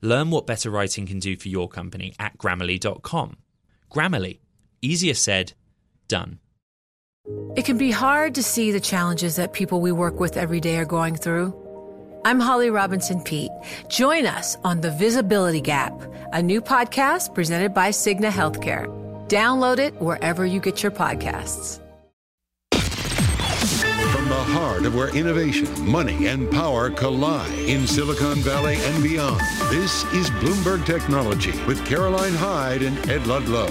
Learn what better writing can do for your company at grammarly.com. Grammarly, easier said, done. It can be hard to see the challenges that people we work with every day are going through. I'm Holly Robinson Peete. Join us on The Visibility Gap, a new podcast presented by Cigna Healthcare. Download it wherever you get your podcasts. Heart of where innovation, money, and power collide in Silicon Valley and beyond, this is Bloomberg Technology with Caroline Hyde and Ed Ludlow.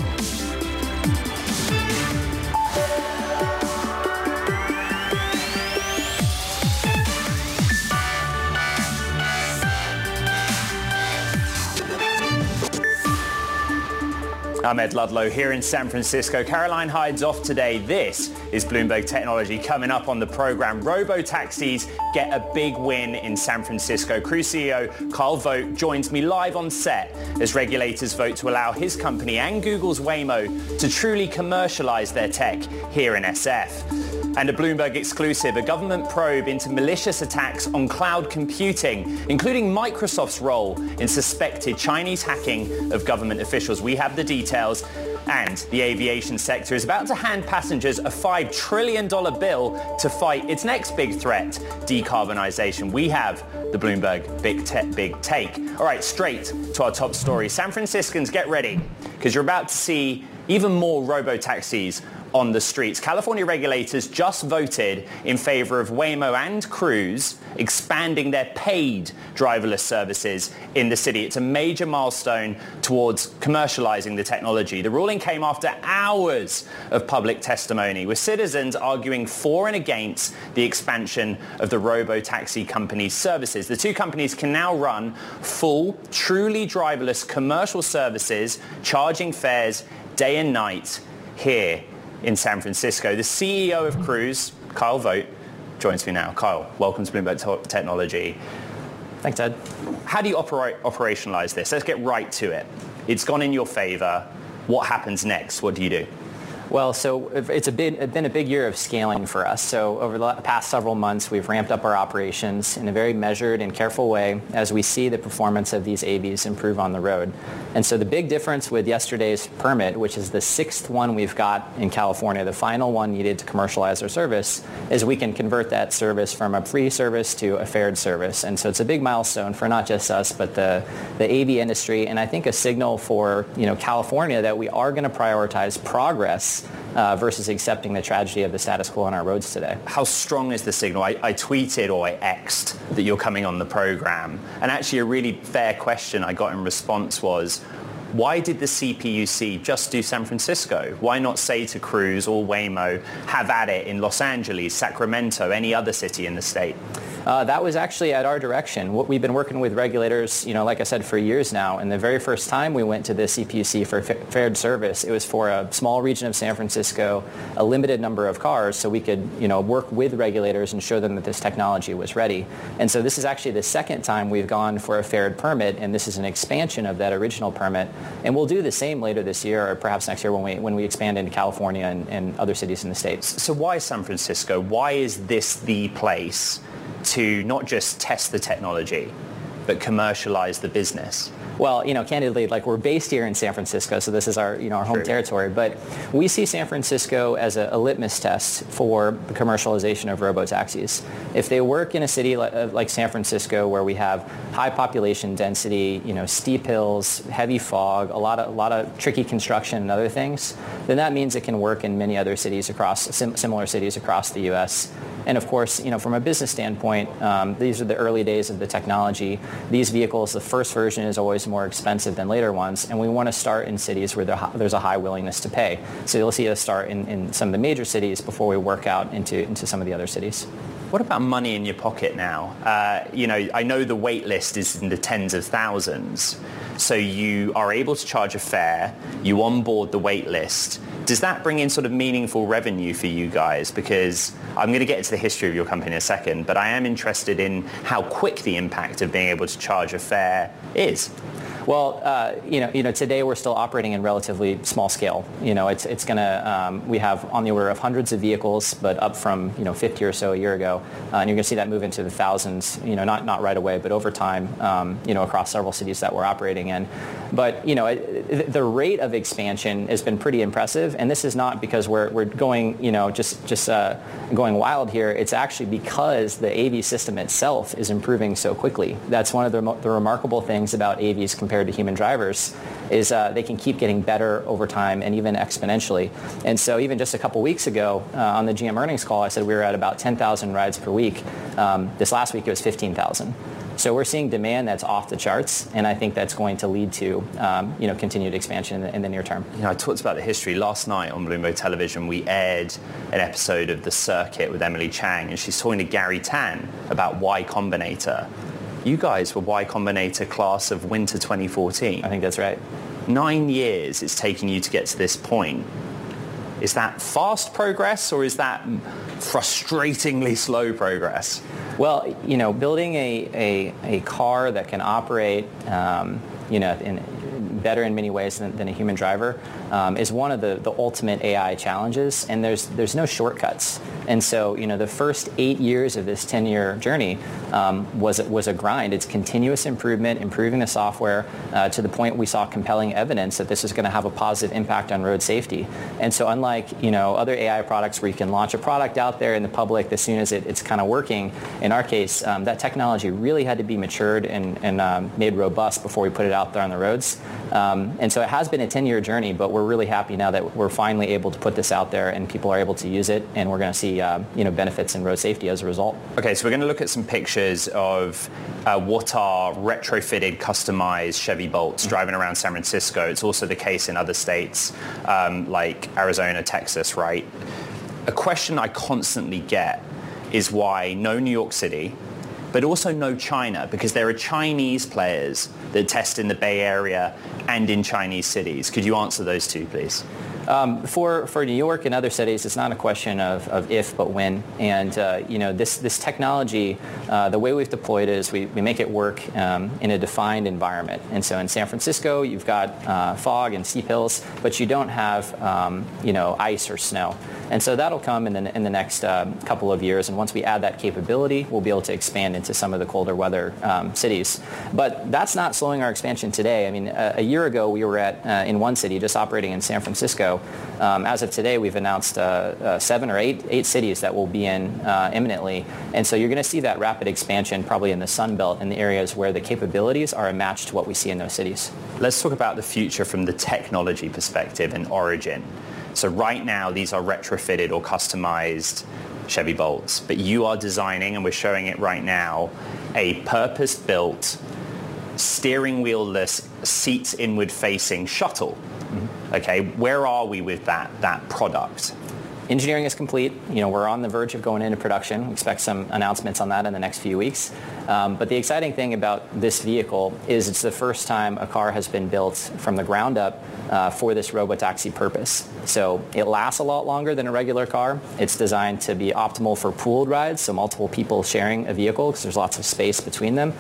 I'm Ed Ludlow here in San Francisco. Caroline Hyde's off today. This is Bloomberg Technology. Coming up on the program, robo-taxis get a big win in San Francisco. Cruise CEO Kyle Vogt joins me live on set as regulators vote to allow his company and Google's Waymo to truly commercialize their tech here in SF. And a Bloomberg exclusive, a government probe into malicious attacks on cloud computing, including Microsoft's role in suspected Chinese hacking of government officials. We have the details. And the aviation sector is about to hand passengers a $5 trillion bill to fight its next big threat, decarbonization. We have the Bloomberg Big, te- big Take. All right, straight to our top story. San Franciscans, get ready, because you're about to see even more robo-taxis on the streets. California regulators just voted in favor of Waymo and Cruise expanding their paid driverless services in the city. It's a major milestone towards commercializing the technology. The ruling came after hours of public testimony with citizens arguing for and against the expansion of the robo-taxi company's services. The two companies can now run full, truly driverless commercial services, charging fares day and night here in San Francisco. The CEO of Cruise, Kyle Vogt, joins me now. Kyle, welcome to Bloomberg Technology. Thanks, Ed. How do you operate, operationalize this? Let's get right to it. It's gone in your favor. What happens next? What do you do? Well, so it's bit, been a big year of scaling for us. So over the past several months, we've ramped up our operations in a very measured and careful way as we see the performance of these AVs improve on the road. And so the big difference with yesterday's permit, which is the sixth one we've got in California, the final one needed to commercialize our service, is we can convert that service from a free service to a fared service. And so it's a big milestone for not just us, but the, the AV industry, and I think a signal for you know California that we are going to prioritize progress uh, versus accepting the tragedy of the status quo on our roads today. How strong is the signal? I, I tweeted or I X'd that you're coming on the program. And actually a really fair question I got in response was, why did the CPUC just do San Francisco? Why not say to Cruise or Waymo, have at it in Los Angeles, Sacramento, any other city in the state? Uh, that was actually at our direction. What we've been working with regulators, you know, like I said, for years now. And the very first time we went to the CPUC for fared service, it was for a small region of San Francisco, a limited number of cars, so we could, you know, work with regulators and show them that this technology was ready. And so this is actually the second time we've gone for a fared permit, and this is an expansion of that original permit. And we'll do the same later this year, or perhaps next year when we when we expand into California and, and other cities in the states. So why San Francisco? Why is this the place? to not just test the technology, but commercialize the business? Well, you know, candidly, like we're based here in San Francisco, so this is our, you know, our home True. territory. But we see San Francisco as a, a, litmus test for the commercialization of robo-taxis. If they work in a city like, uh, like San Francisco, where we have high population density, you know, steep hills, heavy fog, a lot of a lot of tricky construction and other things, then that means it can work in many other cities across sim- similar cities across the U.S. And of course, you know, from a business standpoint, um, these are the early days of the technology. These vehicles, the first version is always more expensive than later ones, and we want to start in cities where there's a high willingness to pay. So you'll see us start in, in some of the major cities before we work out into, into some of the other cities. What about money in your pocket now? Uh, you know, I know the wait list is in the tens of thousands. So you are able to charge a fare, you onboard the wait list. Does that bring in sort of meaningful revenue for you guys? Because I'm going to get into the history of your company in a second, but I am interested in how quick the impact of being able to charge a fare is. Well, uh, you know, you know, today we're still operating in relatively small scale. You know, it's it's going to um, we have on the order of hundreds of vehicles, but up from you know 50 or so a year ago, uh, and you're going to see that move into the thousands. You know, not not right away, but over time. Um, you know, across several cities that we're operating in. But you know, it, the rate of expansion has been pretty impressive, and this is not because we're we're going you know just just uh, going wild here. It's actually because the AV system itself is improving so quickly. That's one of the, the remarkable things about AVs compared compared to human drivers is uh, they can keep getting better over time and even exponentially. And so even just a couple weeks ago uh, on the GM earnings call, I said we were at about 10,000 rides per week. Um, this last week it was 15,000. So we're seeing demand that's off the charts, and I think that's going to lead to um, you know continued expansion in the, in the, near term. You know, I talked about the history last night on Bloomberg Television. We aired an episode of The Circuit with Emily Chang, and she's talking to Garry Tan about Y Combinator, you guys were Y Combinator class of winter 2014. I think that's right. Nine years it's taking you to get to this point. Is that fast progress or is that frustratingly slow progress? Well, you know, building a, a, a car that can operate, um, you know, in, better in many ways than, than a human driver um, is one of the, the ultimate AI challenges, and there's there's no shortcuts. And so, you know, the first eight years of this 10-year journey um, was was a grind. It's continuous improvement, improving the software uh, to the point we saw compelling evidence that this is going to have a positive impact on road safety. And so, unlike you know other AI products where you can launch a product out there in the public as soon as it, it's kind of working, in our case, um, that technology really had to be matured and, and um, made robust before we put it out there on the roads. Um, and so it has been a 10-year journey, but we're really happy now that we're finally able to put this out there and people are able to use it, and we're going to see uh, you know benefits in road safety as a result. Okay, so we're going to look at some pictures of uh, what are retrofitted, customized Chevy Bolts driving around San Francisco. It's also the case in other states um, like Arizona, Texas, right? A question I constantly get is why no New York City, but also no China, because there are Chinese players that test in the Bay Area and in Chinese cities. Could you answer those two, please? Um, for, for New York and other cities, it's not a question of, of if, but when. And, uh, you know, this, this technology, uh, the way we've deployed it is we, we make it work um, in a defined environment. And so in San Francisco, you've got uh, fog and steep hills, but you don't have, um, you know, ice or snow. And so that'll come in the, in the next uh, couple of years. And once we add that capability, we'll be able to expand into some of the colder weather um, cities. But that's not slowing our expansion today. I mean, a, a year ago, we were at, uh, in one city, just operating in San Francisco. Um, as of today, we've announced uh, uh seven or eight, eight cities that we'll be in uh, imminently. And so you're going to see that rapid expansion probably in the Sun Belt in the areas where the capabilities are a match to what we see in those cities. Let's talk about the future from the technology perspective and origin. So right now, these are retrofitted or customized Chevy Bolts, but you are designing, and we're showing it right now, a purpose-built steering wheelless seats inward-facing shuttle. Mm-hmm. Okay, where are we with that, that product? Engineering is complete. You know, we're on the verge of going into production. We expect some announcements on that in the next few weeks. Um, but the exciting thing about this vehicle is it's the first time a car has been built from the ground up uh, for this robotaxi purpose. So it lasts a lot longer than a regular car. It's designed to be optimal for pooled rides, so multiple people sharing a vehicle because there's lots of space between them.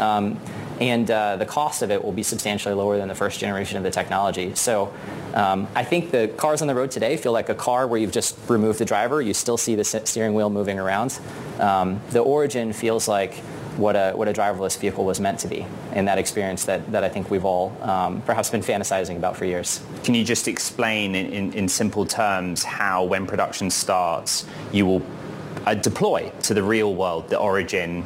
Um, and uh, the cost of it will be substantially lower than the first generation of the technology. So um, I think the cars on the road today feel like a car where you've just removed the driver. You still see the steering wheel moving around. Um, the Origin feels like what a, what a driverless vehicle was meant to be in that experience that, that I think we've all um, perhaps been fantasizing about for years. Can you just explain in, in, in simple terms how when production starts you will uh, deploy to the real world the Origin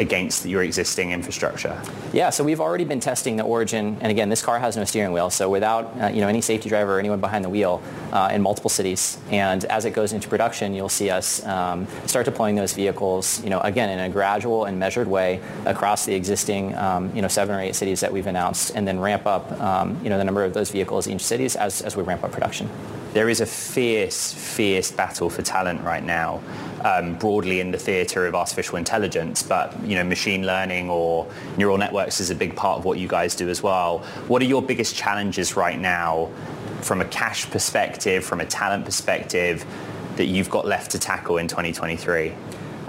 against your existing infrastructure? Yeah, so we've already been testing the Origin, and again, this car has no steering wheel, so without uh, you know any safety driver or anyone behind the wheel uh, in multiple cities. And as it goes into production, you'll see us um, start deploying those vehicles, you know, again in a gradual and measured way across the existing um, you know seven or eight cities that we've announced, and then ramp up um, you know the number of those vehicles in each cities as, as we ramp up production. There is a fierce, fierce battle for talent right now, um, broadly in the theatre of artificial intelligence. But you know, machine learning or neural networks is a big part of what you guys do as well. What are your biggest challenges right now, from a cash perspective, from a talent perspective, that you've got left to tackle in 2023?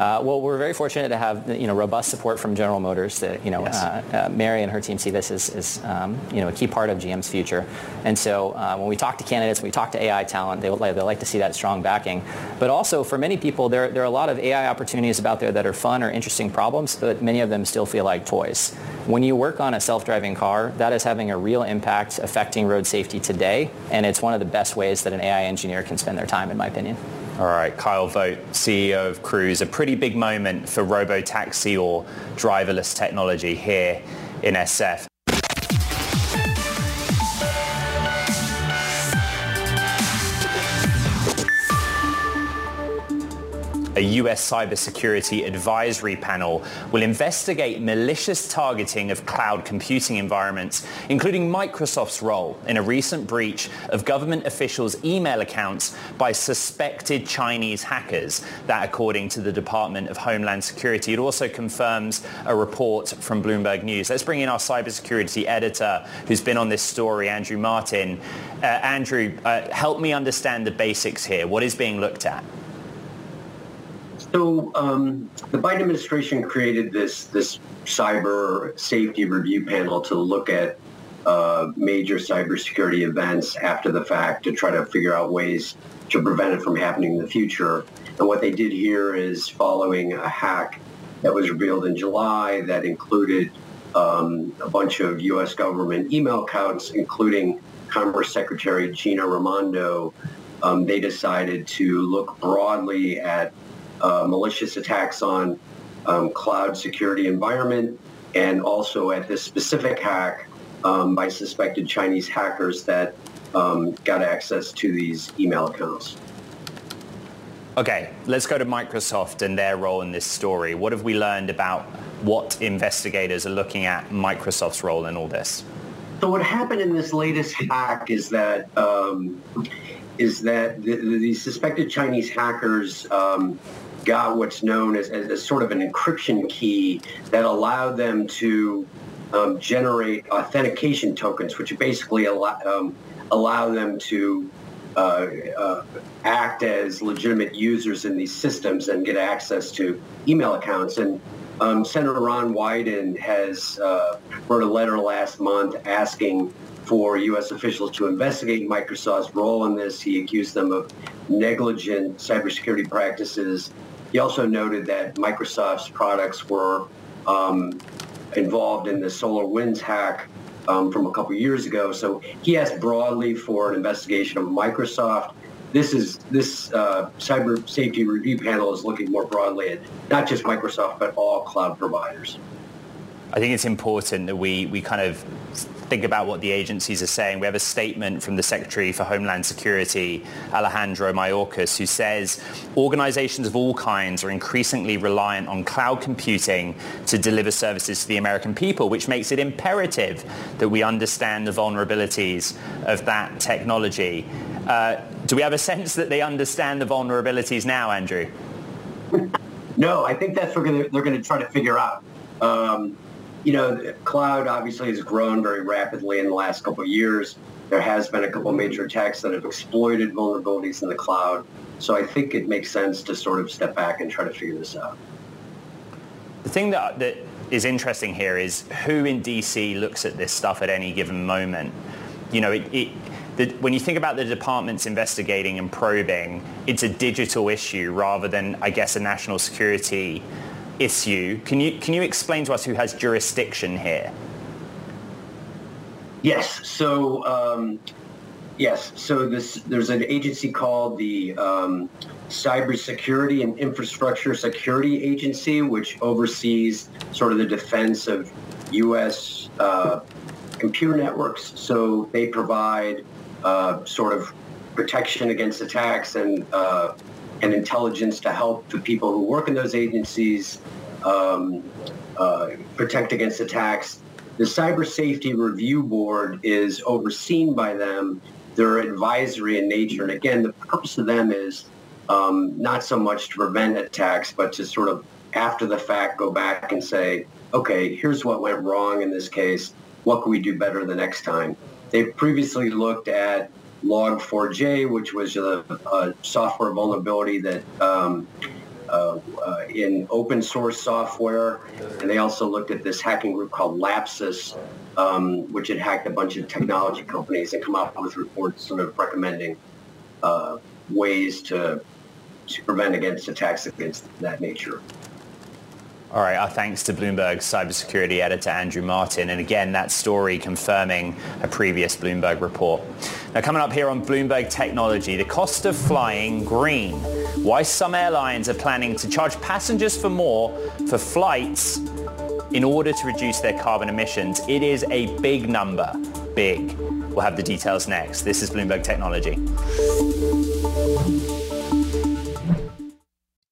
Uh, well, we're very fortunate to have you know robust support from General Motors. That you know, yes. uh, uh, Mary and her team see this as, as um, you know a key part of GM's future. And so uh, when we talk to candidates, when we talk to AI talent, they like, they like to see that strong backing. But also for many people, there there are a lot of AI opportunities out there that are fun or interesting problems, but many of them still feel like toys. When you work on a self-driving car, that is having a real impact affecting road safety today, and it's one of the best ways that an AI engineer can spend their time, in my opinion. All right, Kyle Vogt, CEO of Cruise. A pretty big moment for robo-taxi or driverless technology here in SF. A US cybersecurity advisory panel will investigate malicious targeting of cloud computing environments, including Microsoft's role in a recent breach of government officials' email accounts by suspected Chinese hackers. That, according to the Department of Homeland Security, it also confirms a report from Bloomberg News. Let's bring in our cybersecurity editor who's been on this story, Andrew Martin. Uh, Andrew, uh, help me understand the basics here. What is being looked at? So um, the Biden administration created this this cyber safety review panel to look at uh, major cybersecurity events after the fact to try to figure out ways to prevent it from happening in the future. And what they did here is following a hack that was revealed in July that included um, a bunch of U.S. government email accounts, including Commerce Secretary Gina Raimondo. Um, they decided to look broadly at uh, malicious attacks on um, cloud security environment and also at this specific hack um, by suspected Chinese hackers that um, got access to these email accounts. Okay, let's go to Microsoft and their role in this story. What have we learned about what investigators are looking at Microsoft's role in all this? So what happened in this latest hack is that um, is that the, the, suspected Chinese hackers um, got what's known as, as, as, sort of an encryption key that allowed them to um, generate authentication tokens, which basically allow, um, allow them to uh, uh, act as legitimate users in these systems and get access to email accounts. And um, Senator Ron Wyden has uh, wrote a letter last month asking for U.S. officials to investigate Microsoft's role in this. He accused them of negligent cybersecurity practices he also noted that Microsoft's products were um, involved in the SolarWinds hack um, from a couple years ago. So he asked broadly for an investigation of Microsoft. This is this uh, cyber safety review panel is looking more broadly at not just Microsoft but all cloud providers. I think it's important that we we kind of think about what the agencies are saying. We have a statement from the Secretary for Homeland Security, Alejandro Mayorkas, who says organizations of all kinds are increasingly reliant on cloud computing to deliver services to the American people, which makes it imperative that we understand the vulnerabilities of that technology. Uh, do we have a sense that they understand the vulnerabilities now, Andrew? No, I think that's what they're going to try to figure out. Um, you know, cloud obviously has grown very rapidly in the last couple of years. There has been a couple of major attacks that have exploited vulnerabilities in the cloud. So I think it makes sense to sort of step back and try to figure this out. The thing that, that is interesting here is who in DC looks at this stuff at any given moment. You know, it, it the, when you think about the departments investigating and probing, it's a digital issue rather than, I guess, a national security issue. Can you, can you explain to us who has jurisdiction here? Yes. So, um, yes. So this, there's an agency called the um, Cybersecurity and Infrastructure Security Agency, which oversees sort of the defense of U.S. Uh, computer networks. So they provide uh, sort of protection against attacks and uh, and intelligence to help the people who work in those agencies um, uh, protect against attacks. The Cyber Safety Review Board is overseen by them, they're advisory in nature. And again, the purpose of them is um, not so much to prevent attacks, but to sort of after the fact go back and say, okay, here's what went wrong in this case. What can we do better the next time? They've previously looked at Log4j, which was a, a software vulnerability that um, uh, uh, in open source software, and they also looked at this hacking group called Lapsus, um, which had hacked a bunch of technology companies and come up with reports sort of recommending uh, ways to, to prevent against attacks against that nature. All right, our thanks to Bloomberg cybersecurity editor Andrew Martin. And again, that story confirming a previous Bloomberg report. Now coming up here on Bloomberg Technology, the cost of flying green. Why some airlines are planning to charge passengers for more for flights in order to reduce their carbon emissions. It is a big number, big. We'll have the details next. This is Bloomberg Technology.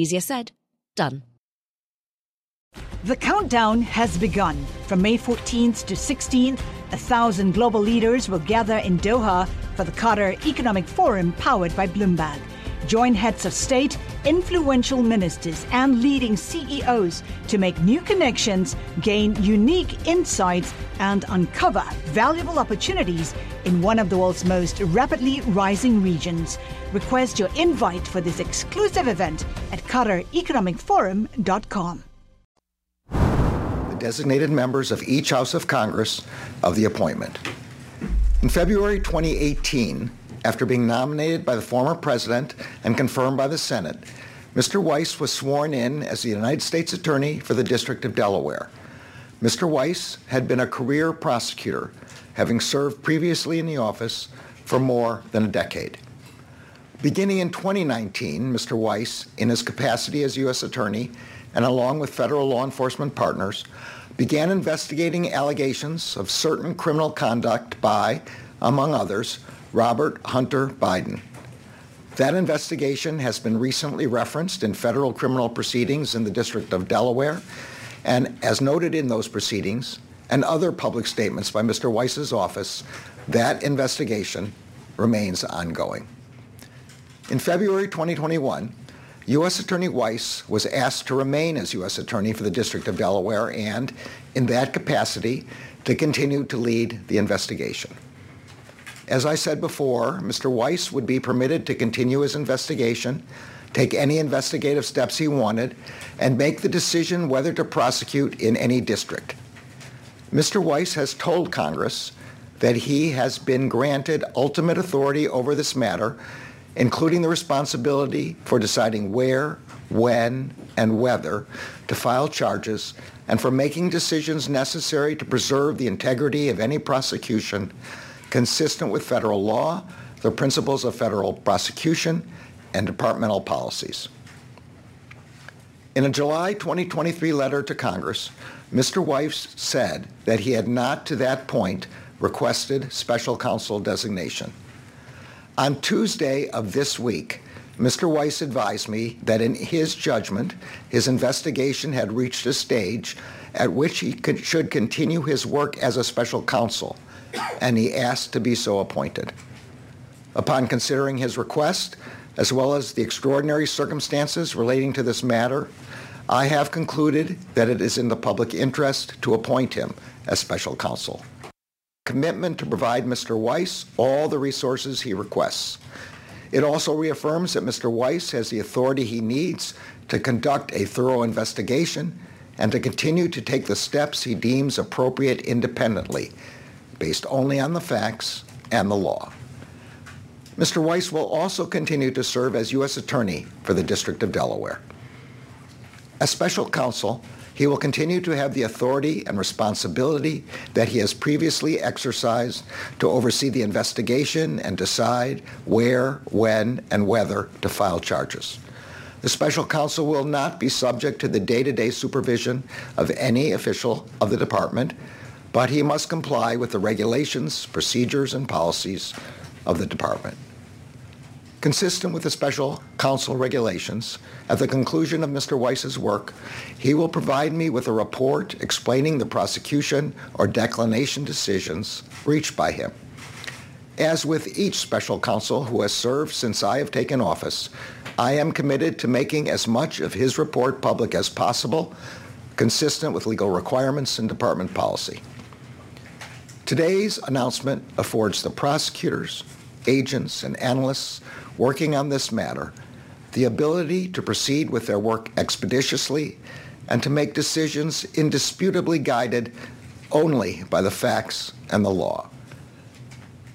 Easier said, done. The countdown has begun. From May 14th to 16th, a thousand global leaders will gather in Doha for the Qatar Economic Forum powered by Bloomberg. Join heads of state, influential ministers, and leading CEOs to make new connections, gain unique insights, and uncover valuable opportunities in one of the world's most rapidly rising regions. Request your invite for this exclusive event at QatarEconomicForum.com. The designated members of each House of Congress of the appointment. In February 2018, after being nominated by the former president and confirmed by the Senate, Mr. Weiss was sworn in as the United States Attorney for the District of Delaware. Mr. Weiss had been a career prosecutor, having served previously in the office for more than a decade. Beginning in 2019, Mr. Weiss, in his capacity as U.S. Attorney and along with federal law enforcement partners, began investigating allegations of certain criminal conduct by, among others, Robert Hunter Biden. That investigation has been recently referenced in federal criminal proceedings in the District of Delaware, and as noted in those proceedings and other public statements by Mr. Weiss's office, that investigation remains ongoing. In February 2021, U.S. Attorney Weiss was asked to remain as U.S. Attorney for the District of Delaware and, in that capacity, to continue to lead the investigation. As I said before, Mr. Weiss would be permitted to continue his investigation, take any investigative steps he wanted, and make the decision whether to prosecute in any district. Mr. Weiss has told Congress that he has been granted ultimate authority over this matter including the responsibility for deciding where, when, and whether to file charges, and for making decisions necessary to preserve the integrity of any prosecution consistent with federal law, the principles of federal prosecution, and departmental policies. In a July 2023 letter to Congress, Mr. Weiss said that he had not to that point requested special counsel designation. On Tuesday of this week, Mr. Weiss advised me that in his judgment, his investigation had reached a stage at which he could, should continue his work as a special counsel, and he asked to be so appointed. Upon considering his request, as well as the extraordinary circumstances relating to this matter, I have concluded that it is in the public interest to appoint him as special counsel commitment to provide Mr. Weiss all the resources he requests. It also reaffirms that Mr. Weiss has the authority he needs to conduct a thorough investigation and to continue to take the steps he deems appropriate independently, based only on the facts and the law. Mr. Weiss will also continue to serve as U.S. Attorney for the District of Delaware. As special counsel, he will continue to have the authority and responsibility that he has previously exercised to oversee the investigation and decide where, when, and whether to file charges. The special counsel will not be subject to the day-to-day supervision of any official of the department, but he must comply with the regulations, procedures, and policies of the department. Consistent with the special counsel regulations, at the conclusion of Mr. Weiss's work, he will provide me with a report explaining the prosecution or declination decisions reached by him. As with each special counsel who has served since I have taken office, I am committed to making as much of his report public as possible, consistent with legal requirements and department policy. Today's announcement affords the prosecutors, agents, and analysts working on this matter the ability to proceed with their work expeditiously and to make decisions indisputably guided only by the facts and the law.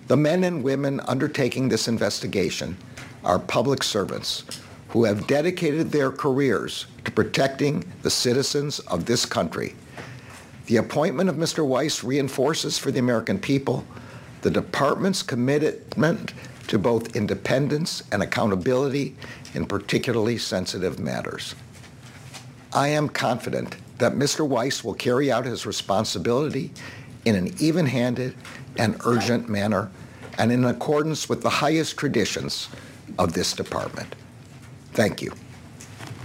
The men and women undertaking this investigation are public servants who have dedicated their careers to protecting the citizens of this country. The appointment of Mr. Weiss reinforces for the American people the department's commitment to both independence and accountability in particularly sensitive matters. I am confident that Mr. Weiss will carry out his responsibility in an even-handed and urgent manner and in accordance with the highest traditions of this department. Thank you.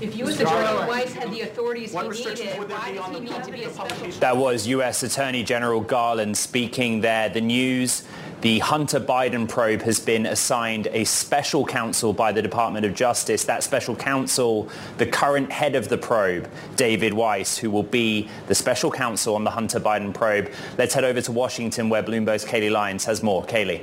If U.S. Attorney Weiss had the authorities he needed, why does he need to be a special... That was U.S. Attorney General Garland speaking there. The news the Hunter Biden probe has been assigned a special counsel by the Department of Justice. That special counsel, the current head of the probe, David Weiss, who will be the special counsel on the Hunter Biden probe. Let's head over to Washington where Bloomberg's Kailey Leinz has more. Kailey.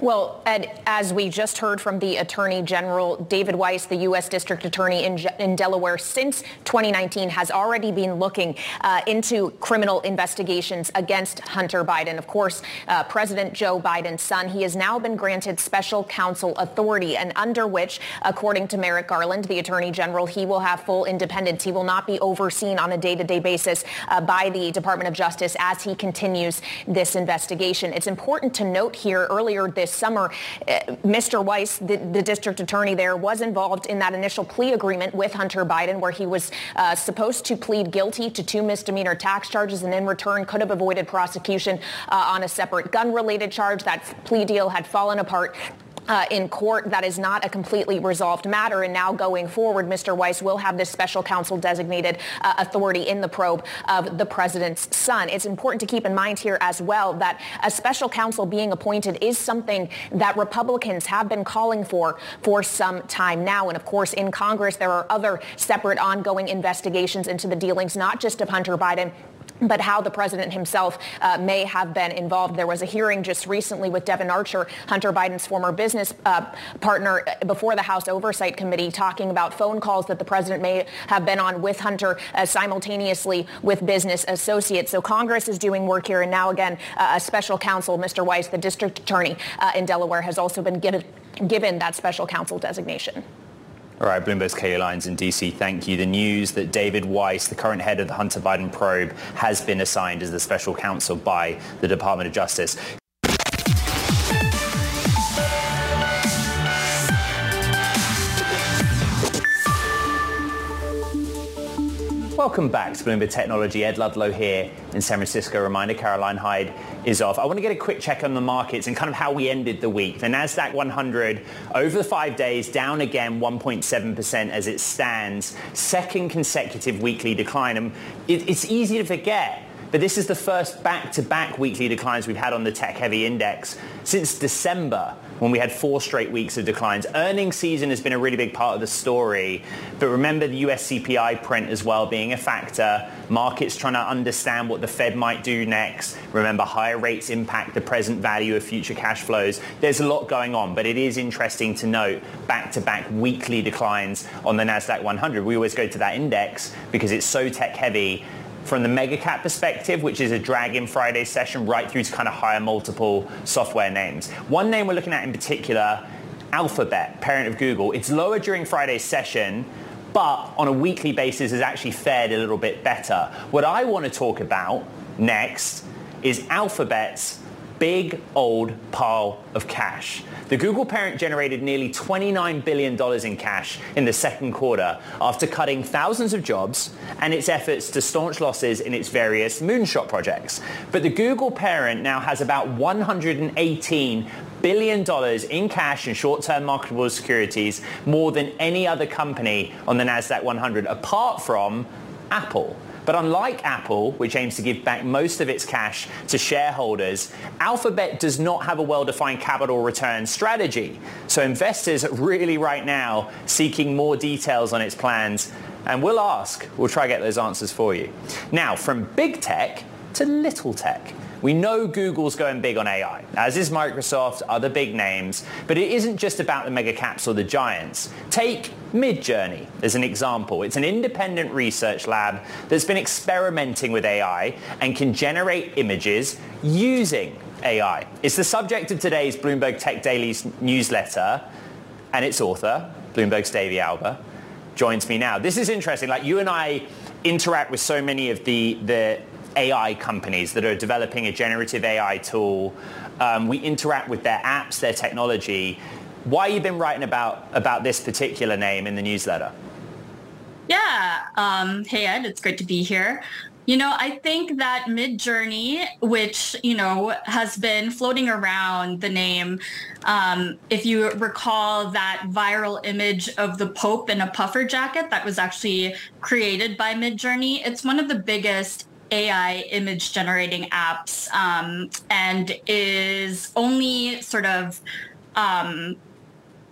Well, Ed, as we just heard from the Attorney General, David Weiss, the U.S. District Attorney in, in Delaware since 2019, has already been looking uh, into criminal investigations against Hunter Biden. Of course, uh, President Joe Biden's son. He has now been granted special counsel authority, and under which, according to Merrick Garland, the Attorney General, he will have full independence. He will not be overseen on a day-to-day basis uh, by the Department of Justice as he continues this investigation. It's important to note here earlier this summer, uh, Mr. Weiss, the, the, district attorney there, was involved in that initial plea agreement with Hunter Biden where he was uh, supposed to plead guilty to two misdemeanor tax charges and in return could have avoided prosecution uh, on a separate gun-related charge. That plea deal had fallen apart uh, in court. That is not a completely resolved matter. And now going forward, Mr. Weiss will have this special counsel designated uh, authority in the probe of the president's son. It's important to keep in mind here as well that a special counsel being appointed is something that Republicans have been calling for for some time now. And of course, in Congress, there are other separate ongoing investigations into the dealings, not just of Hunter Biden, but how the president himself uh, may have been involved. There was a hearing just recently with Devon Archer, Hunter Biden's former business uh, partner, before the House Oversight Committee, talking about phone calls that the president may have been on with Hunter uh, simultaneously with business associates. So Congress is doing work here. And now again, uh, a special counsel, Mr. Weiss, the district attorney uh, in Delaware, has also been given, given that special counsel designation. All right, Bloomberg's Kailey Leinz in DC. Thank you. The news that David Weiss, the current head of the Hunter Biden probe, has been assigned as the special counsel by the Department of Justice. Welcome back to Bloomberg Technology. Ed Ludlow here in San Francisco. Reminder, Caroline Hyde is off. I want to get a quick check on the markets and kind of how we ended the week. The NASDAQ 100 over the five days down again 1.7% as it stands. Second consecutive weekly decline. And it, it's easy to forget but this is the first back-to-back weekly declines we've had on the tech-heavy index since December when we had four straight weeks of declines. Earnings season has been a really big part of the story, but remember the US CPI print as well being a factor. Markets trying to understand what the Fed might do next. Remember, higher rates impact the present value of future cash flows. There's a lot going on, but it is interesting to note back-to-back weekly declines on the NASDAQ 100. We always go to that index because it's so tech-heavy from the mega cap perspective, which is a drag in Friday's session, right through to kind of higher multiple software names. One name we're looking at in particular, Alphabet, parent of Google. It's lower during Friday's session, but on a weekly basis has actually fared a little bit better. What I want to talk about next is Alphabet's big old pile of cash. The Google parent generated nearly $29 billion in cash in the second quarter after cutting thousands of jobs and its efforts to staunch losses in its various moonshot projects. But the Google parent now has about 118 billion dollars in cash and short-term marketable securities, more than any other company on the Nasdaq 100 apart from Apple. But unlike Apple, which aims to give back most of its cash to shareholders, Alphabet does not have a well-defined capital return strategy. So investors are really right now seeking more details on its plans. And we'll ask, we'll try to get those answers for you. Now, from big tech to little tech. We know Google's going big on AI, as is Microsoft, other big names, but it isn't just about the mega caps or the giants. Take Midjourney as an example. It's an independent research lab that's been experimenting with AI and can generate images using AI. It's the subject of today's Bloomberg Tech Daily's newsletter, and its author, Bloomberg's Davey Alba, joins me now. This is interesting. Like you and I interact with so many of the, the AI companies that are developing a generative AI tool. Um, we interact with their apps, their technology. Why you've been writing about about this particular name in the newsletter? Yeah. Um, hey Ed, it's great to be here. You know, I think that Midjourney, which, you know, has been floating around the name, um, if you recall that viral image of the Pope in a puffer jacket that was actually created by Midjourney, it's one of the biggest AI image generating apps um, and is only sort of um,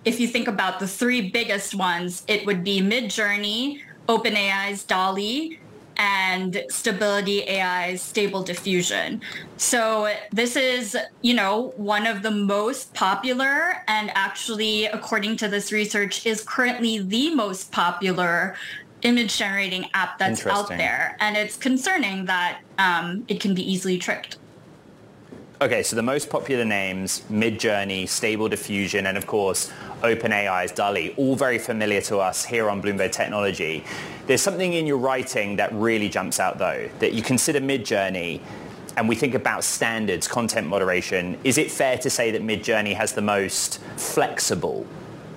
if you think about the three biggest ones, it would be Midjourney, OpenAI's DALL-E, and Stability AI's Stable Diffusion. So this is, you know, one of the most popular and actually, according to this research, is currently the most popular image generating app that's out there. And it's concerning that um, it can be easily tricked. Okay, so the most popular names, Midjourney, Stable Diffusion, and of course, OpenAI's DALL-E, all very familiar to us here on Bloomberg Technology. There's something in your writing that really jumps out though, that you consider Midjourney and we think about standards, content moderation. Is it fair to say that Midjourney has the most flexible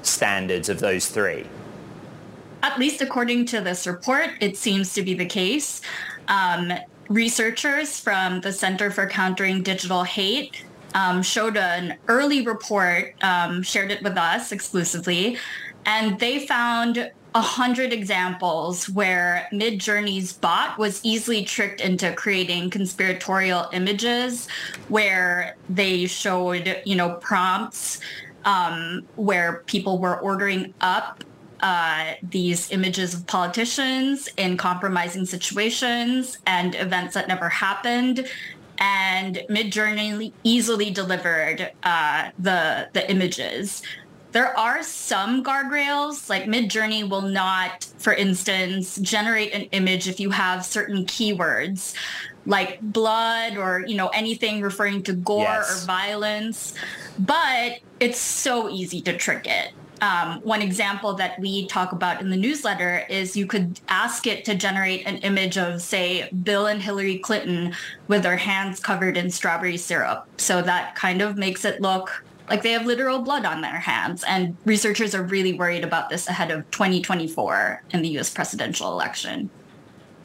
standards of those three? at least according to this report, it seems to be the case. Um, researchers from the Center for Countering Digital Hate um, showed an early report, um, shared it with us exclusively, and they found a hundred examples where Midjourney's bot was easily tricked into creating conspiratorial images, where they showed, you know, prompts um, where people were ordering up uh, these images of politicians in compromising situations and events that never happened. And Midjourney easily delivered uh, the the images. There are some guardrails, like Midjourney will not, for instance, generate an image if you have certain keywords like blood or you know anything referring to gore yes. or violence. But it's so easy to trick it um, one example that we talk about in the newsletter is you could ask it to generate an image of, say, Bill and Hillary Clinton with their hands covered in strawberry syrup. So that kind of makes it look like they have literal blood on their hands. And researchers are really worried about this ahead of 2024 in the US presidential election.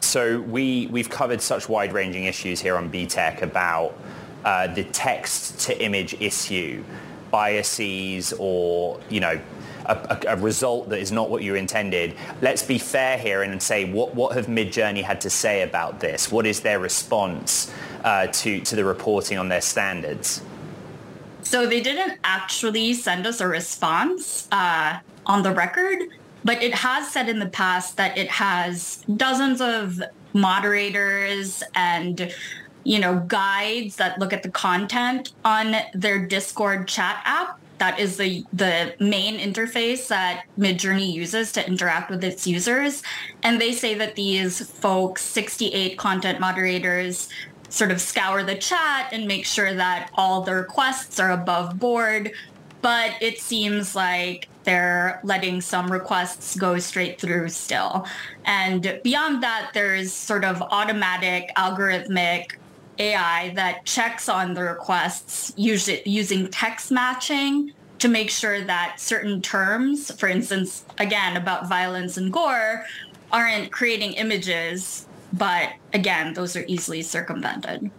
So we, we've covered such wide-ranging issues here on BTech about uh, the text to image issue biases or, you know, a, a, result that is not what you intended. Let's be fair here and say what, what have Midjourney had to say about this? What is their response uh, to, to the reporting on their standards? So they didn't actually send us a response uh, on the record, but it has said in the past that it has dozens of moderators and you know guides that look at the content on their Discord chat app. That is the the main interface that Midjourney uses to interact with its users, and they say that these folks, 68 content moderators, sort of scour the chat and make sure that all the requests are above board. But it seems like they're letting some requests go straight through still. And beyond that, there's sort of automatic algorithmic AI that checks on the requests using text matching to make sure that certain terms, for instance, again, about violence and gore, aren't creating images but again, those are easily circumvented.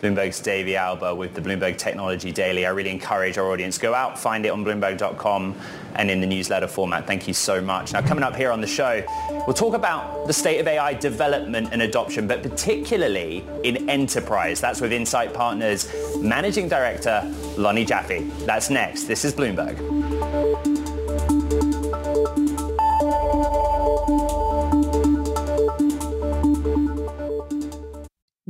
Bloomberg's Davey Alba with the Bloomberg Technology Daily. I really encourage our audience, go out, find it on bloomberg.com and in the newsletter format. Thank you so much. Now, coming up here on the show, we'll talk about the state of AI development and adoption, but particularly in enterprise. That's with Insight Partners Managing Director Lonne Jaffe. That's next. This is Bloomberg.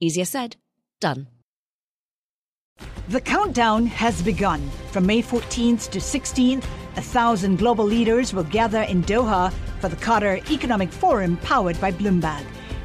Easier said, done. The countdown has begun. From May 14th to 16th, a thousand global leaders will gather in Doha for the Qatar Economic Forum powered by Bloomberg.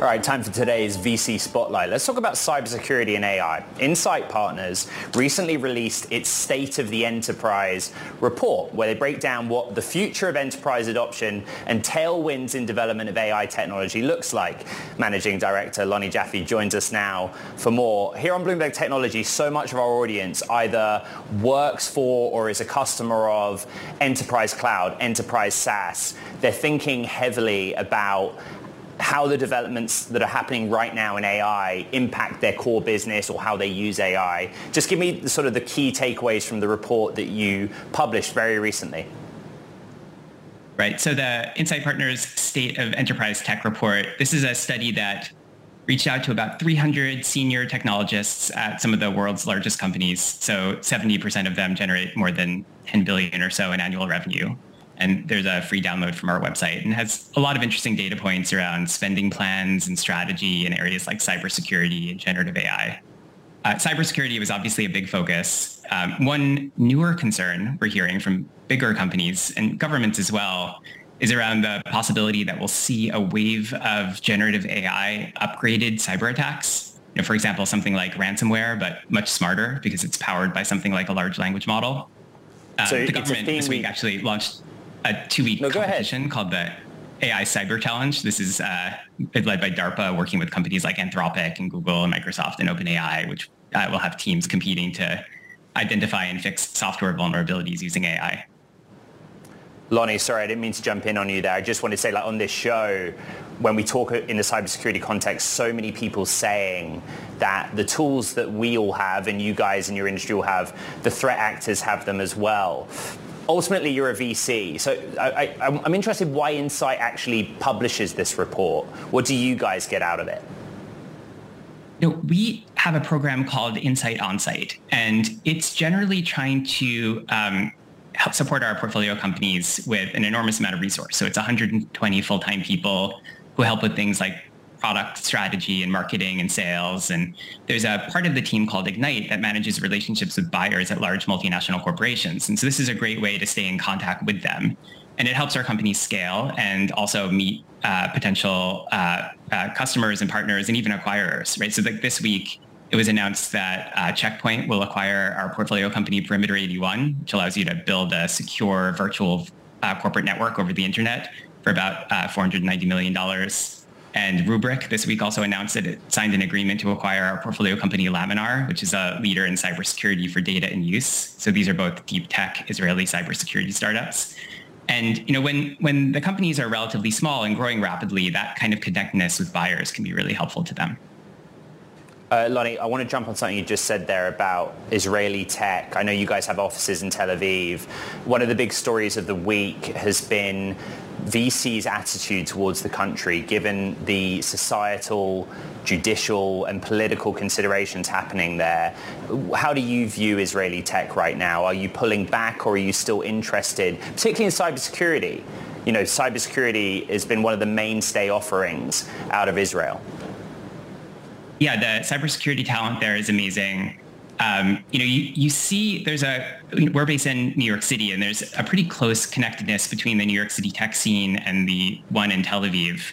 All right, time for today's VC Spotlight. Let's talk about cybersecurity and AI. Insight Partners recently released its State of the Enterprise report, where they break down what the future of enterprise adoption and tailwinds in development of AI technology looks like. Managing Director Lonne Jaffe joins us now for more. Here on Bloomberg Technology, so much of our audience either works for or is a customer of enterprise cloud, enterprise SaaS. They're thinking heavily about how the developments that are happening right now in AI impact their core business or how they use AI. Just give me sort of the key takeaways from the report that you published very recently. Right. So the Insight Partners State of Enterprise Tech Report, this is a study that reached out to about 300 senior technologists at some of the world's largest companies. So 70% of them generate more than 10 billion or so in annual revenue. And there's a free download from our website and has a lot of interesting data points around spending plans and strategy in areas like cybersecurity and generative AI. Uh, cybersecurity was obviously a big focus. Um, one newer concern we're hearing from bigger companies and governments as well is around the possibility that we'll see a wave of generative AI upgraded cyber attacks. You know, for example, something like ransomware, but much smarter because it's powered by something like a large language model. Uh, so the government this week actually launched a two-week no, competition called the AI Cyber Challenge. This is uh, led by DARPA, working with companies like Anthropic and Google and Microsoft and OpenAI, which uh, will have teams competing to identify and fix software vulnerabilities using AI. Lonne, sorry, I didn't mean to jump in on you there. I just wanted to say, like on this show, when we talk in the cybersecurity context, so many people saying that the tools that we all have and you guys in your industry will have, the threat actors have them as well. Ultimately, you're a VC. So I, am interested why Insight actually publishes this report. What do you guys get out of it? You know, we have a program called Insight Onsite, and it's generally trying to um, help support our portfolio companies with an enormous amount of resource. So it's 120 full-time people who help with things like product strategy and marketing and sales. And there's a part of the team called Ignite that manages relationships with buyers at large multinational corporations. And so this is a great way to stay in contact with them. And it helps our company scale and also meet uh, potential uh, uh, customers and partners and even acquirers, right? So like this week, it was announced that uh, Checkpoint will acquire our portfolio company Perimeter 81, which allows you to build a secure virtual uh, corporate network over the internet for about uh, $490 million. And Rubrik this week also announced that it signed an agreement to acquire our portfolio company Laminar, which is a leader in cybersecurity for data and use. So these are both deep tech Israeli cybersecurity startups. And you know, when when the companies are relatively small and growing rapidly, that kind of connectedness with buyers can be really helpful to them. Uh, Lonne, I want to jump on something you just said there about Israeli tech. I know you guys have offices in Tel Aviv. One of the big stories of the week has been VC's attitude towards the country, given the societal, judicial, and political considerations happening there. How do you view Israeli tech right now? Are you pulling back or are you still interested, particularly in cybersecurity? You know, cybersecurity has been one of the mainstay offerings out of Israel yeah, the cybersecurity talent there is amazing. Um, you know, you, you see there's a, we're based in New York City and there's a pretty close connectedness between the New York City tech scene and the one in Tel Aviv.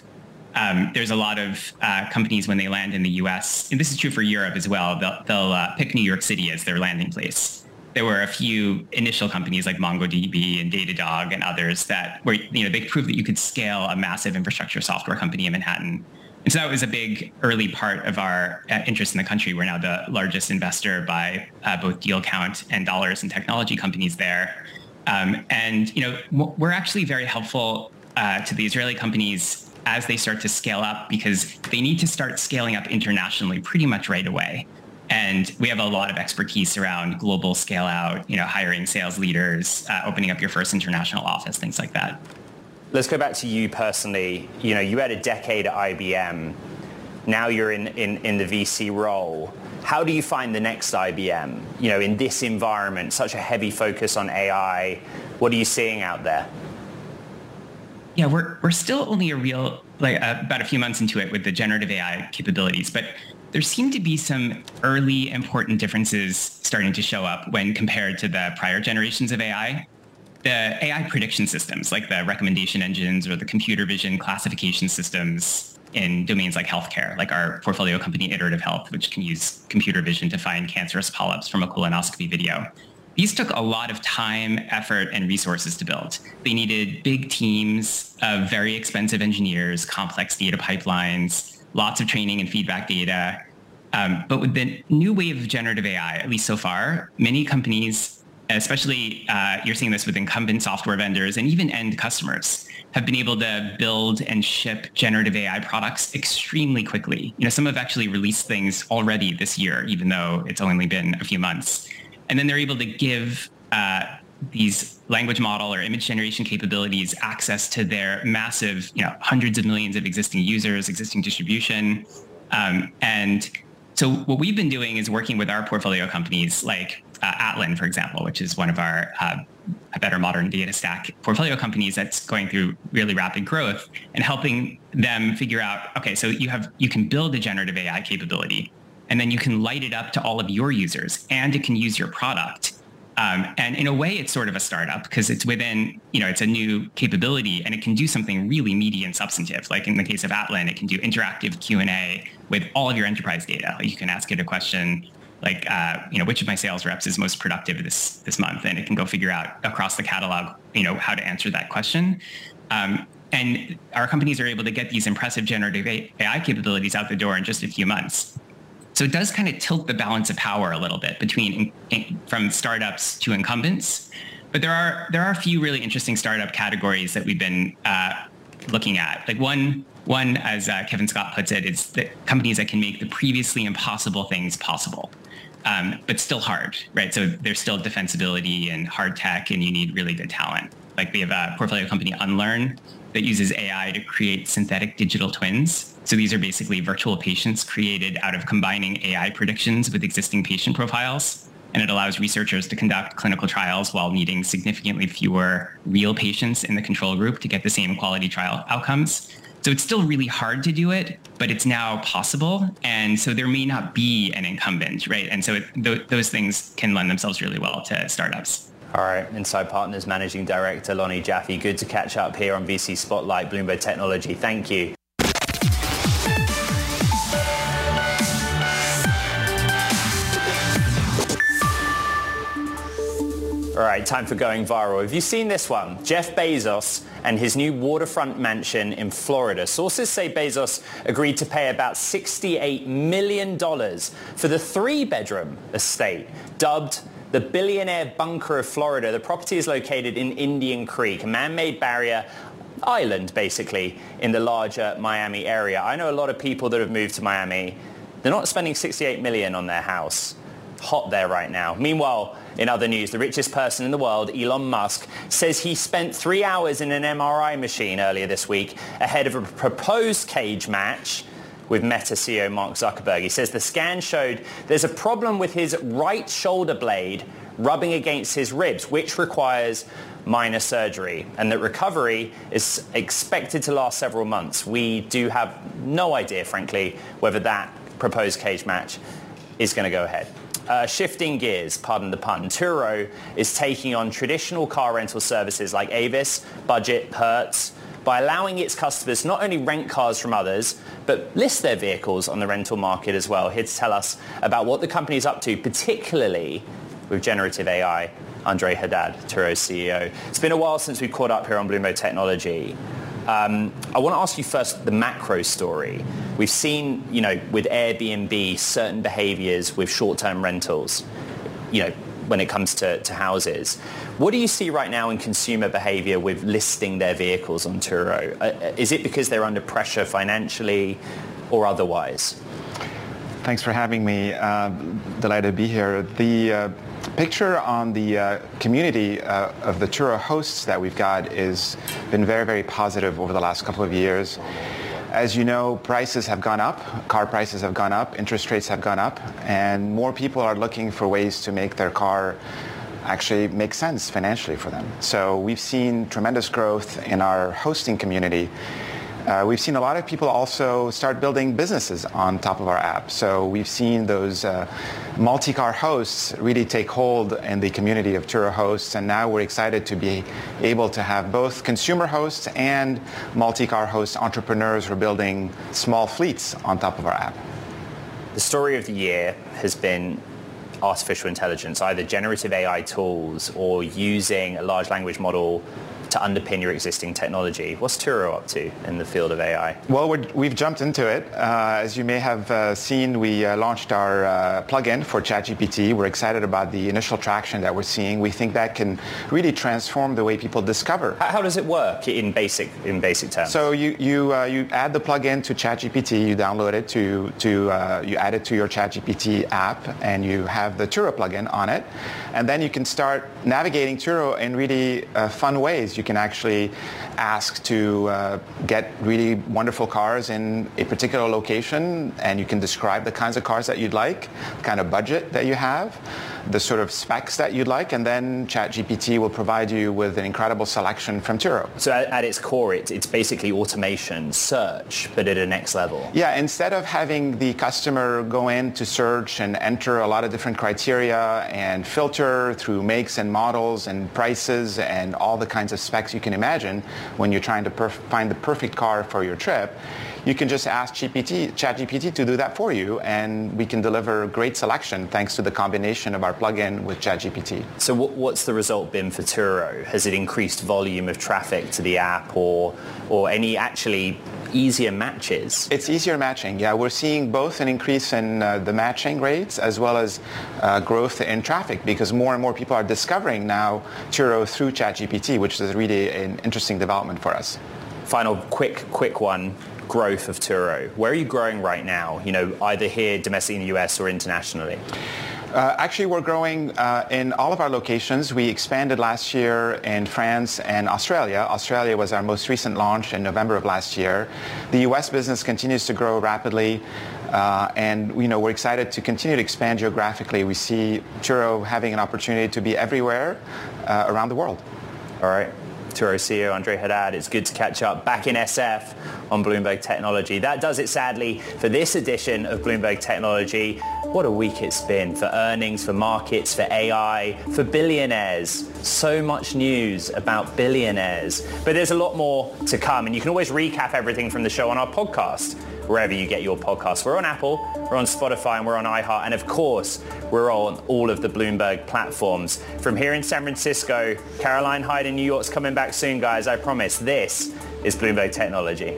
Um, there's a lot of uh, companies when they land in the US, and this is true for Europe as well, they'll, they'll uh, pick New York City as their landing place. There were a few initial companies like MongoDB and Datadog and others that were, you know, they proved that you could scale a massive infrastructure software company in Manhattan and so that was a big early part of our uh, interest in the country. We're now the largest investor by uh, both deal count and dollars in technology companies there. Um, and you know, we're actually very helpful uh, to the Israeli companies as they start to scale up because they need to start scaling up internationally pretty much right away. And we have a lot of expertise around global scale out, you know, hiring sales leaders, uh, opening up your first international office, things like that. Let's go back to you personally. You know, you had a decade at IBM. Now you're in, in, in the VC role. How do you find the next IBM? You know, in this environment, such a heavy focus on AI. What are you seeing out there? Yeah, we're, we're still only a real, like uh, about a few months into it with the generative AI capabilities, but there seem to be some early important differences starting to show up when compared to the prior generations of AI the AI prediction systems, like the recommendation engines or the computer vision classification systems in domains like healthcare, like our portfolio company Iterative Health, which can use computer vision to find cancerous polyps from a colonoscopy video. These took a lot of time, effort, and resources to build. They needed big teams of very expensive engineers, complex data pipelines, lots of training and feedback data. Um, but with the new wave of generative AI, at least so far, many companies especially uh, you're seeing this with incumbent software vendors and even end customers have been able to build and ship generative AI products extremely quickly. You know, some have actually released things already this year, even though it's only been a few months. And then they're able to give uh, these language model or image generation capabilities access to their massive, you know, hundreds of millions of existing users, existing distribution. Um, and so what we've been doing is working with our portfolio companies like uh, Atlan, for example, which is one of our uh, better modern data stack portfolio companies that's going through really rapid growth and helping them figure out, okay, so you have you can build a generative AI capability and then you can light it up to all of your users and it can use your product. Um, and in a way, it's sort of a startup because it's within, you know, it's a new capability and it can do something really meaty and substantive. Like in the case of Atlan, it can do interactive Q&A with all of your enterprise data. Like you can ask it a question like uh, you know which of my sales reps is most productive this this month? And it can go figure out across the catalog you know how to answer that question. Um, and our companies are able to get these impressive generative ai capabilities out the door in just a few months. So it does kind of tilt the balance of power a little bit between from startups to incumbents. But there are there are a few really interesting startup categories that we've been uh, looking at. Like one one, as uh, Kevin Scott puts it, is the companies that can make the previously impossible things possible, um, but still hard, right? So there's still defensibility and hard tech, and you need really good talent. Like we have a portfolio company, Unlearn, that uses AI to create synthetic digital twins. So these are basically virtual patients created out of combining AI predictions with existing patient profiles and it allows researchers to conduct clinical trials while needing significantly fewer real patients in the control group to get the same quality trial outcomes. So it's still really hard to do it, but it's now possible. And so there may not be an incumbent, right? And so it, th- those things can lend themselves really well to startups. All right, Insight Partners Managing Director Lonne Jaffe, good to catch up here on VC Spotlight, Bloomberg Technology. Thank you. All right, time for going viral. Have you seen this one? Jeff Bezos and his new waterfront mansion in Florida. Sources say Bezos agreed to pay about $68 million for the three-bedroom estate, dubbed the billionaire bunker of Florida. The property is located in Indian Creek, a man-made barrier island, basically, in the larger Miami area. I know a lot of people that have moved to Miami. They're not spending 68 million on their house. Hot there right now. Meanwhile, in other news, the richest person in the world, Elon Musk, says he spent three hours in an MRI machine earlier this week ahead of a proposed cage match with Meta CEO Mark Zuckerberg. He says the scan showed there's a problem with his right shoulder blade rubbing against his ribs, which requires minor surgery, and that recovery is expected to last several months. We do have no idea, frankly, whether that proposed cage match is going to go ahead. Uh, shifting gears, pardon the pun, Turo is taking on traditional car rental services like Avis, Budget, Hertz, by allowing its customers not only rent cars from others, but list their vehicles on the rental market as well. Here to tell us about what the company is up to, particularly with generative AI, Andre Haddad, Turo's CEO. It's been a while since we caught up here on Bloomberg Technology. Um, I want to ask you first the macro story. We've seen, you know, with Airbnb, certain behaviors with short-term rentals, you know, when it comes to, to houses. What do you see right now in consumer behavior with listing their vehicles on Turo? Uh, uh is it because they're under pressure financially or otherwise? Thanks for having me. Uh, delighted to be here. The uh, picture on the uh, community uh, of the Turo hosts that we've got has been very, very positive over the last couple of years. As you know, prices have gone up, car prices have gone up, interest rates have gone up, and more people are looking for ways to make their car actually make sense financially for them. So we've seen tremendous growth in our hosting community uh, we've seen a lot of people also start building businesses on top of our app. So we've seen those uh, multi-car hosts really take hold in the community of Turo hosts, and now we're excited to be able to have both consumer hosts and multi-car host entrepreneurs who are building small fleets on top of our app. The story of the year has been artificial intelligence, either generative AI tools or using a large language model to underpin your existing technology. What's Turo up to in the field of AI? Well, we have jumped into it. Uh, as you may have uh, seen, we uh, launched our uh, plugin for ChatGPT. We're excited about the initial traction that we're seeing. We think that can really transform the way people discover. How, how does it work in basic in basic terms? So you you uh, you add the plugin to ChatGPT. You download it to to uh, you add it to your ChatGPT app, and you have the Turo plugin on it, and then you can start navigating Turo in really fun ways you can actually ask to uh, get really wonderful cars in a particular location and you can describe the kinds of cars that you'd like, the kind of budget that you have, the sort of specs that you'd like, and then ChatGPT will provide you with an incredible selection from Turo. So at, at its core, it, it's basically automation, search, but at a next level. Yeah, instead of having the customer go in to search and enter a lot of different criteria and filter through makes and models and prices and all the kinds of specs you can imagine, when you're trying to perf- find the perfect car for your trip, you can just ask GPT, ChatGPT to do that for you, and we can deliver great selection thanks to the combination of our plugin with ChatGPT. So what's the result been for Turo? Has it increased volume of traffic to the app or, or any actually easier matches. It's easier matching. Yeah, we're seeing both an increase in uh, the matching rates as well as uh, growth in traffic because more and more people are discovering now Turo through ChatGPT, which is really an interesting development for us. Final quick, quick one growth of Turo. Where are you growing right now? You know, either here domestically in the US or internationally? Uh, actually, we're growing uh, in all of our locations. We expanded last year in France and Australia. Australia was our most recent launch in November of last year. The U.S. business continues to grow rapidly, uh, and you know we're excited to continue to expand geographically. We see Turo having an opportunity to be everywhere uh, around the world. All right. Turo CEO Andre Haddad. It's good to catch up back in SF on Bloomberg Technology. That does it sadly for this edition of Bloomberg Technology. What a week it's been for earnings, for markets, for AI, for billionaires. So much news about billionaires. But there's a lot more to come and you can always recap everything from the show on our podcast wherever you get your podcasts. We're on Apple, we're on Spotify, and we're on iHeart. And of course, we're on all of the Bloomberg platforms. From here in San Francisco, Caroline Hyde in New York's coming back soon, guys. I promise. This is Bloomberg Technology.